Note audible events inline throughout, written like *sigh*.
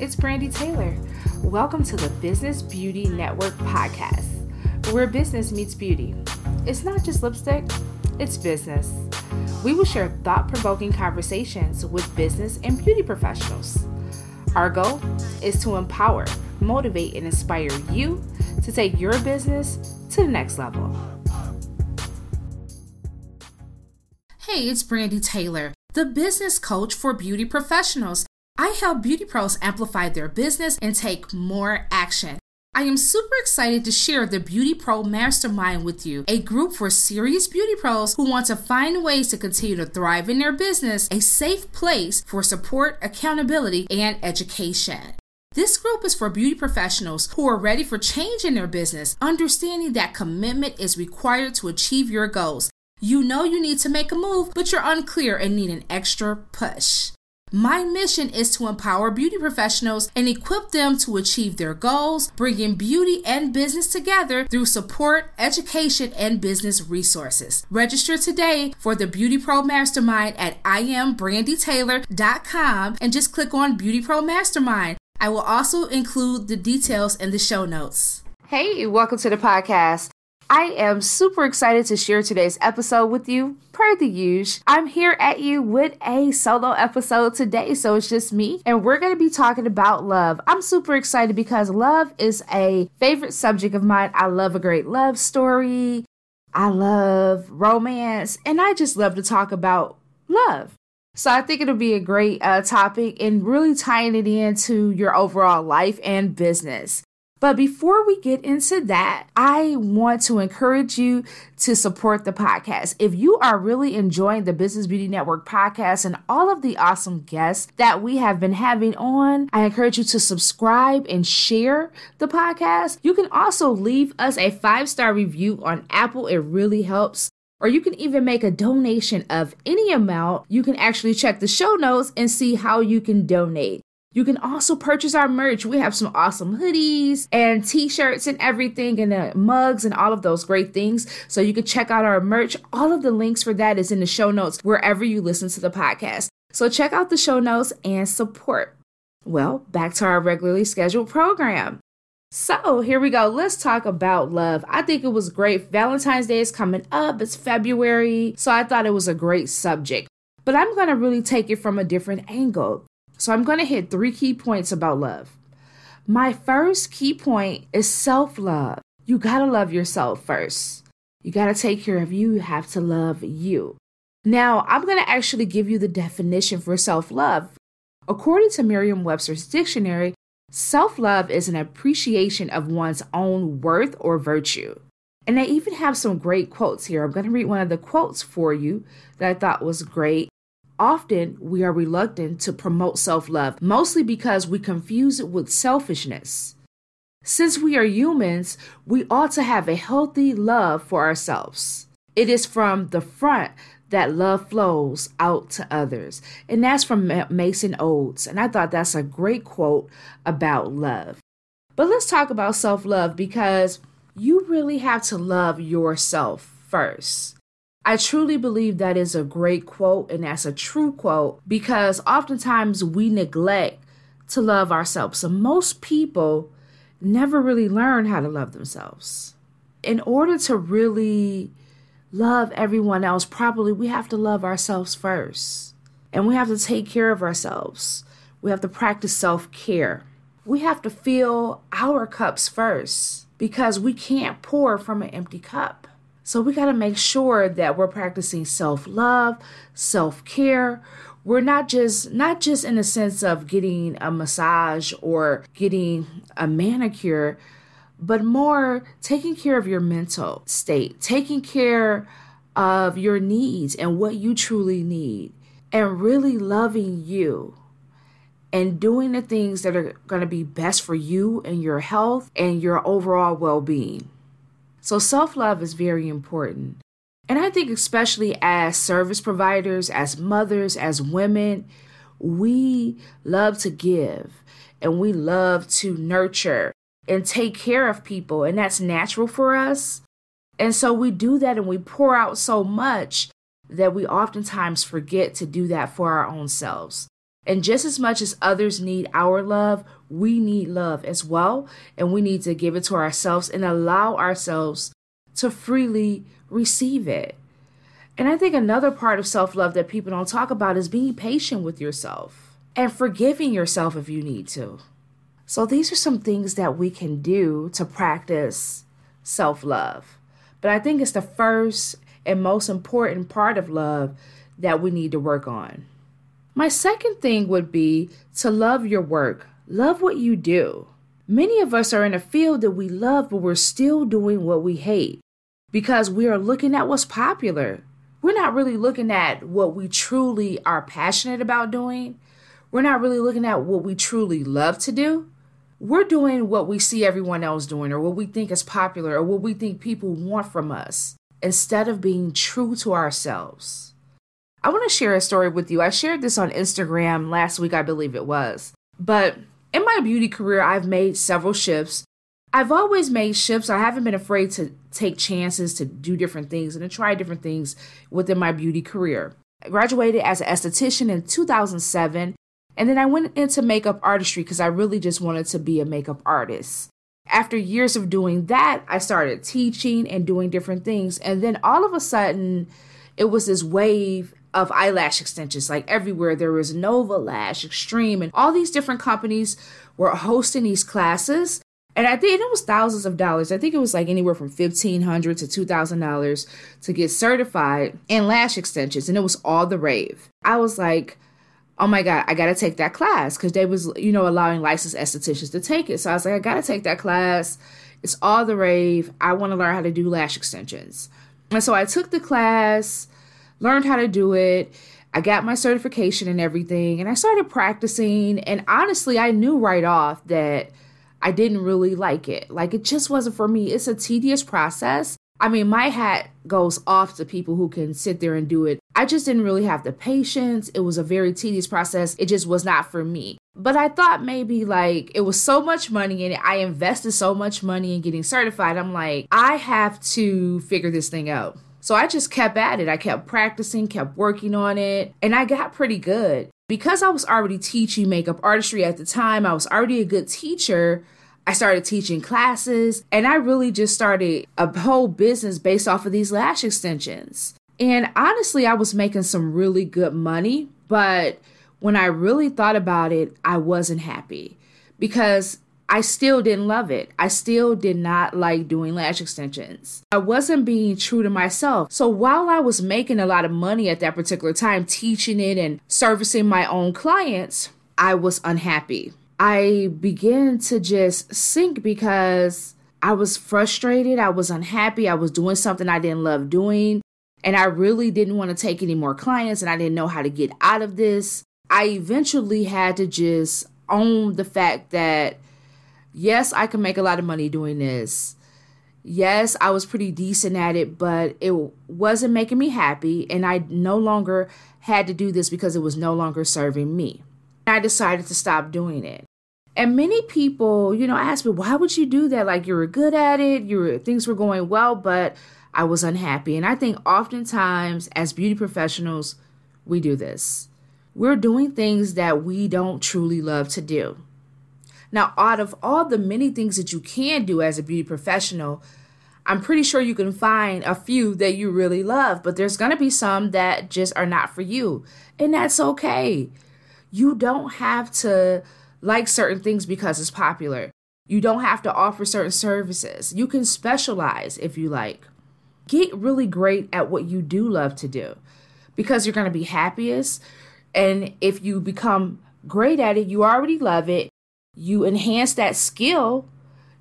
it's Brandy Taylor. Welcome to the Business Beauty Network podcast, where business meets beauty. It's not just lipstick, it's business. We will share thought provoking conversations with business and beauty professionals. Our goal is to empower, motivate, and inspire you to take your business to the next level. Hey, it's Brandy Taylor, the business coach for beauty professionals. I help beauty pros amplify their business and take more action. I am super excited to share the Beauty Pro Mastermind with you, a group for serious beauty pros who want to find ways to continue to thrive in their business, a safe place for support, accountability, and education. This group is for beauty professionals who are ready for change in their business, understanding that commitment is required to achieve your goals. You know you need to make a move, but you're unclear and need an extra push. My mission is to empower beauty professionals and equip them to achieve their goals, bringing beauty and business together through support, education, and business resources. Register today for the Beauty Pro Mastermind at iambrandytaylor.com and just click on Beauty Pro Mastermind. I will also include the details in the show notes. Hey, welcome to the podcast. I am super excited to share today's episode with you. Per the usual, I'm here at you with a solo episode today, so it's just me, and we're going to be talking about love. I'm super excited because love is a favorite subject of mine. I love a great love story, I love romance, and I just love to talk about love. So I think it'll be a great uh, topic and really tying it into your overall life and business. But before we get into that, I want to encourage you to support the podcast. If you are really enjoying the Business Beauty Network podcast and all of the awesome guests that we have been having on, I encourage you to subscribe and share the podcast. You can also leave us a five star review on Apple, it really helps or you can even make a donation of any amount. You can actually check the show notes and see how you can donate. You can also purchase our merch. We have some awesome hoodies and t-shirts and everything and uh, mugs and all of those great things. So you can check out our merch. All of the links for that is in the show notes wherever you listen to the podcast. So check out the show notes and support. Well, back to our regularly scheduled program. So here we go. Let's talk about love. I think it was great. Valentine's Day is coming up. It's February. So I thought it was a great subject. But I'm going to really take it from a different angle. So I'm going to hit three key points about love. My first key point is self love. You got to love yourself first. You got to take care of you. You have to love you. Now, I'm going to actually give you the definition for self love. According to Merriam Webster's dictionary, self love is an appreciation of one's own worth or virtue. And they even have some great quotes here. I'm going to read one of the quotes for you that I thought was great. Often we are reluctant to promote self love, mostly because we confuse it with selfishness. Since we are humans, we ought to have a healthy love for ourselves. It is from the front that love flows out to others. And that's from Mason Oates. And I thought that's a great quote about love. But let's talk about self love because you really have to love yourself first. I truly believe that is a great quote and that's a true quote because oftentimes we neglect to love ourselves. So most people never really learn how to love themselves. In order to really love everyone else properly, we have to love ourselves first. And we have to take care of ourselves. We have to practice self care. We have to fill our cups first because we can't pour from an empty cup. So we got to make sure that we're practicing self-love, self-care. We're not just not just in the sense of getting a massage or getting a manicure, but more taking care of your mental state, taking care of your needs and what you truly need, and really loving you and doing the things that are going to be best for you and your health and your overall well being. So, self love is very important. And I think, especially as service providers, as mothers, as women, we love to give and we love to nurture and take care of people. And that's natural for us. And so we do that and we pour out so much that we oftentimes forget to do that for our own selves. And just as much as others need our love, we need love as well. And we need to give it to ourselves and allow ourselves to freely receive it. And I think another part of self love that people don't talk about is being patient with yourself and forgiving yourself if you need to. So, these are some things that we can do to practice self love. But I think it's the first and most important part of love that we need to work on. My second thing would be to love your work, love what you do. Many of us are in a field that we love, but we're still doing what we hate because we are looking at what's popular. We're not really looking at what we truly are passionate about doing. We're not really looking at what we truly love to do. We're doing what we see everyone else doing, or what we think is popular, or what we think people want from us, instead of being true to ourselves. I want to share a story with you. I shared this on Instagram last week, I believe it was. But in my beauty career, I've made several shifts. I've always made shifts. I haven't been afraid to take chances to do different things and to try different things within my beauty career. I graduated as an esthetician in 2007, and then I went into makeup artistry because I really just wanted to be a makeup artist. After years of doing that, I started teaching and doing different things. And then all of a sudden, it was this wave of eyelash extensions. Like everywhere, there was Nova Lash, Xtreme, and all these different companies were hosting these classes. And I think it was thousands of dollars. I think it was like anywhere from $1500 to two thousand dollars to get certified in lash extensions, and it was all the rave. I was like, "Oh my god, I gotta take that class" because they was you know allowing licensed estheticians to take it. So I was like, "I gotta take that class." It's all the rave. I want to learn how to do lash extensions, and so I took the class learned how to do it. I got my certification and everything, and I started practicing. And honestly, I knew right off that I didn't really like it. Like, it just wasn't for me. It's a tedious process. I mean, my hat goes off to people who can sit there and do it. I just didn't really have the patience. It was a very tedious process. It just was not for me. But I thought maybe like it was so much money it. I invested so much money in getting certified. I'm like, I have to figure this thing out. So I just kept at it. I kept practicing, kept working on it, and I got pretty good. Because I was already teaching makeup artistry at the time, I was already a good teacher. I started teaching classes, and I really just started a whole business based off of these lash extensions. And honestly, I was making some really good money, but when I really thought about it, I wasn't happy because I still didn't love it. I still did not like doing lash extensions. I wasn't being true to myself. So while I was making a lot of money at that particular time, teaching it and servicing my own clients, I was unhappy. I began to just sink because I was frustrated. I was unhappy. I was doing something I didn't love doing. And I really didn't want to take any more clients and I didn't know how to get out of this. I eventually had to just own the fact that yes, I can make a lot of money doing this. Yes, I was pretty decent at it, but it wasn't making me happy, and I no longer had to do this because it was no longer serving me. I decided to stop doing it. And many people, you know, ask me, why would you do that? Like you were good at it, your things were going well, but I was unhappy. And I think oftentimes as beauty professionals, we do this. We're doing things that we don't truly love to do. Now, out of all the many things that you can do as a beauty professional, I'm pretty sure you can find a few that you really love, but there's going to be some that just are not for you. And that's okay. You don't have to like certain things because it's popular. You don't have to offer certain services. You can specialize if you like. Get really great at what you do love to do because you're going to be happiest. And if you become great at it, you already love it, you enhance that skill,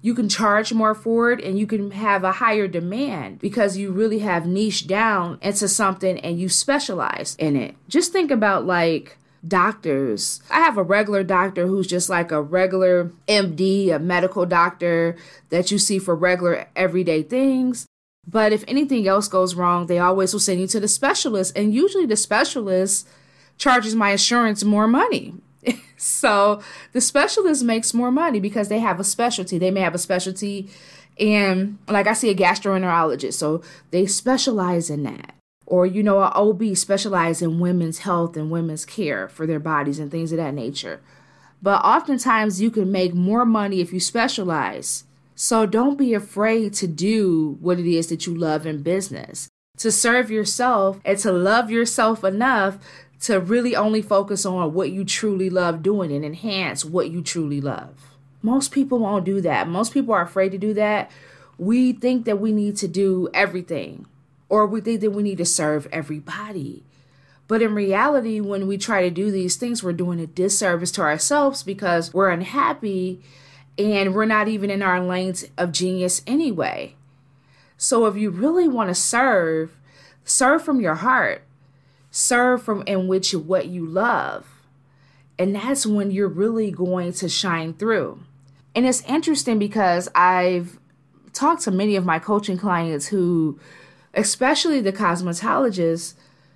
you can charge more for it and you can have a higher demand because you really have niche down into something and you specialize in it. Just think about like doctors. I have a regular doctor who's just like a regular MD, a medical doctor that you see for regular everyday things. But if anything else goes wrong, they always will send you to the specialist. And usually the specialist charges my insurance more money *laughs* so the specialist makes more money because they have a specialty. They may have a specialty and like I see a gastroenterologist, so they specialize in that. or you know an OB specialized in women's health and women's care for their bodies and things of that nature. But oftentimes you can make more money if you specialize. So don't be afraid to do what it is that you love in business. To serve yourself and to love yourself enough to really only focus on what you truly love doing and enhance what you truly love. Most people won't do that. Most people are afraid to do that. We think that we need to do everything or we think that we need to serve everybody. But in reality, when we try to do these things, we're doing a disservice to ourselves because we're unhappy and we're not even in our lanes of genius anyway. So if you really want to serve, serve from your heart. Serve from in which what you love. And that's when you're really going to shine through. And it's interesting because I've talked to many of my coaching clients who especially the cosmetologists,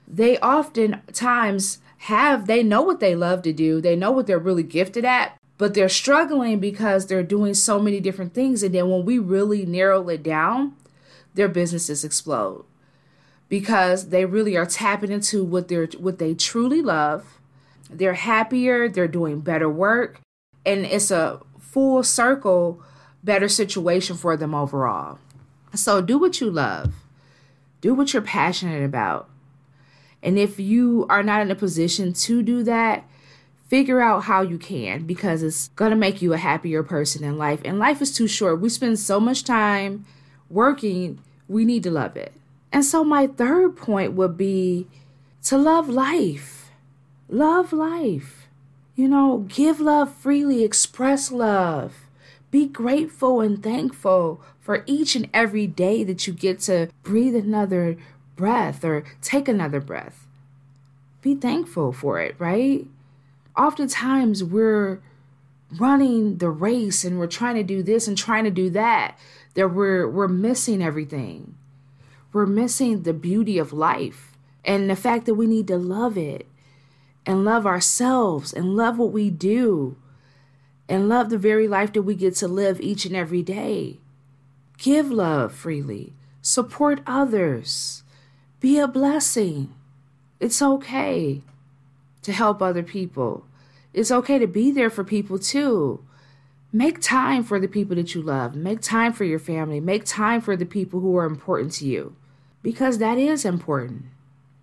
they oftentimes have, they know what they love to do, they know what they're really gifted at, but they're struggling because they're doing so many different things. And then when we really narrow it down, their businesses explode because they really are tapping into what they're what they truly love. They're happier, they're doing better work, and it's a full circle better situation for them overall. So do what you love. Do what you're passionate about. And if you are not in a position to do that, figure out how you can because it's going to make you a happier person in life. And life is too short. We spend so much time working, we need to love it. And so, my third point would be to love life. Love life. You know, give love freely, express love. Be grateful and thankful for each and every day that you get to breathe another breath or take another breath. Be thankful for it, right? Oftentimes we're running the race and we're trying to do this and trying to do that that we're we're missing everything. We're missing the beauty of life and the fact that we need to love it and love ourselves and love what we do and love the very life that we get to live each and every day. Give love freely, support others, be a blessing. It's okay to help other people. It's okay to be there for people too. Make time for the people that you love. Make time for your family. Make time for the people who are important to you because that is important.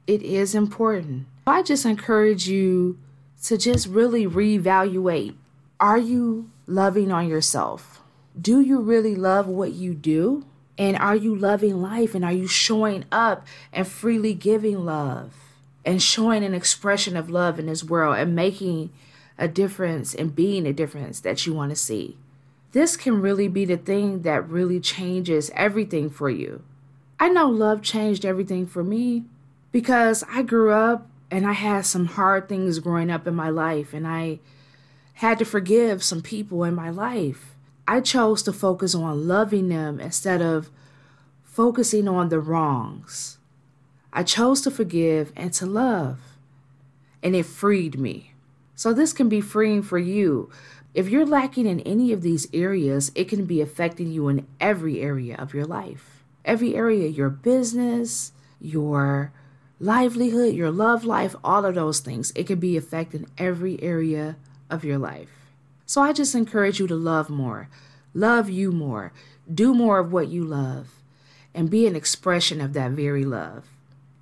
It is important. I just encourage you to just really reevaluate. Are you loving on yourself? do you really love what you do? And are you loving life? And are you showing up and freely giving love and showing an expression of love in this world and making a difference and being a difference that you want to see? This can really be the thing that really changes everything for you. I know love changed everything for me because I grew up and I had some hard things growing up in my life and I had to forgive some people in my life. I chose to focus on loving them instead of focusing on the wrongs. I chose to forgive and to love, and it freed me. So, this can be freeing for you. If you're lacking in any of these areas, it can be affecting you in every area of your life. Every area, your business, your livelihood, your love life, all of those things. It can be affecting every area of your life. So I just encourage you to love more, love you more, do more of what you love, and be an expression of that very love.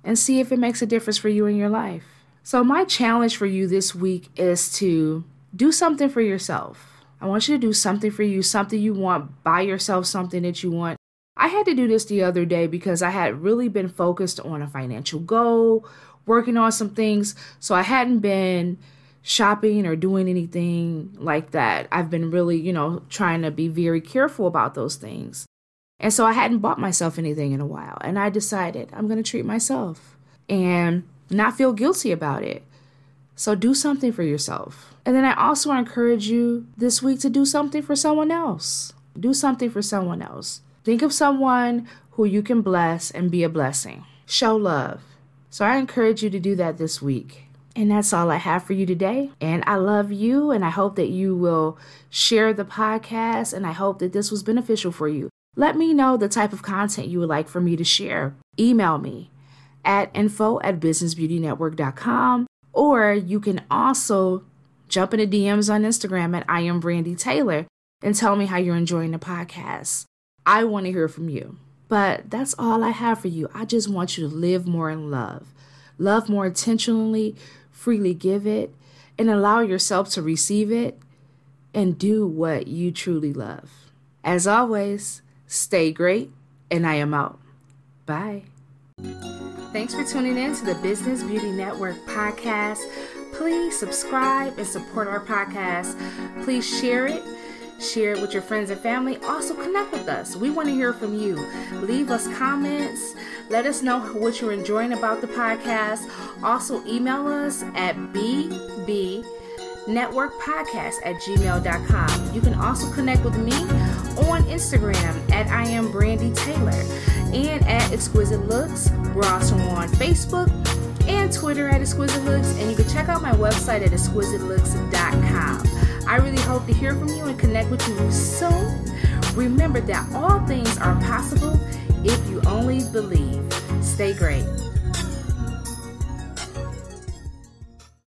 And see if it makes a difference for you in your life. So, my challenge for you this week is to do something for yourself. I want you to do something for you, something you want, buy yourself something that you want. I had to do this the other day because I had really been focused on a financial goal, working on some things. So I hadn't been shopping or doing anything like that. I've been really, you know, trying to be very careful about those things. And so I hadn't bought myself anything in a while. And I decided I'm going to treat myself and not feel guilty about it. So do something for yourself. And then I also encourage you this week to do something for someone else. Do something for someone else. Think of someone who you can bless and be a blessing. Show love. So I encourage you to do that this week. And that's all I have for you today. And I love you, and I hope that you will share the podcast, and I hope that this was beneficial for you. Let me know the type of content you would like for me to share. Email me at info at businessbeautynetwork.com. Or you can also jump into DMs on Instagram at I am Brandy Taylor and tell me how you're enjoying the podcast. I want to hear from you. But that's all I have for you. I just want you to live more in love. Love more intentionally, freely give it, and allow yourself to receive it and do what you truly love. As always, stay great, and I am out. Bye. Thanks for tuning in to the Business Beauty Network podcast. Please subscribe and support our podcast. Please share it Share it with your friends and family. Also, connect with us. We want to hear from you. Leave us comments. Let us know what you're enjoying about the podcast. Also, email us at bb networkpodcast at gmail.com. You can also connect with me on Instagram at I am Brandy Taylor and at Exquisite Looks. We're also on Facebook and Twitter at Exquisite Looks, and you can check out my website at exquisitelooks.com. I really hope to hear from you and connect with you soon. Remember that all things are possible if you only believe. Stay great.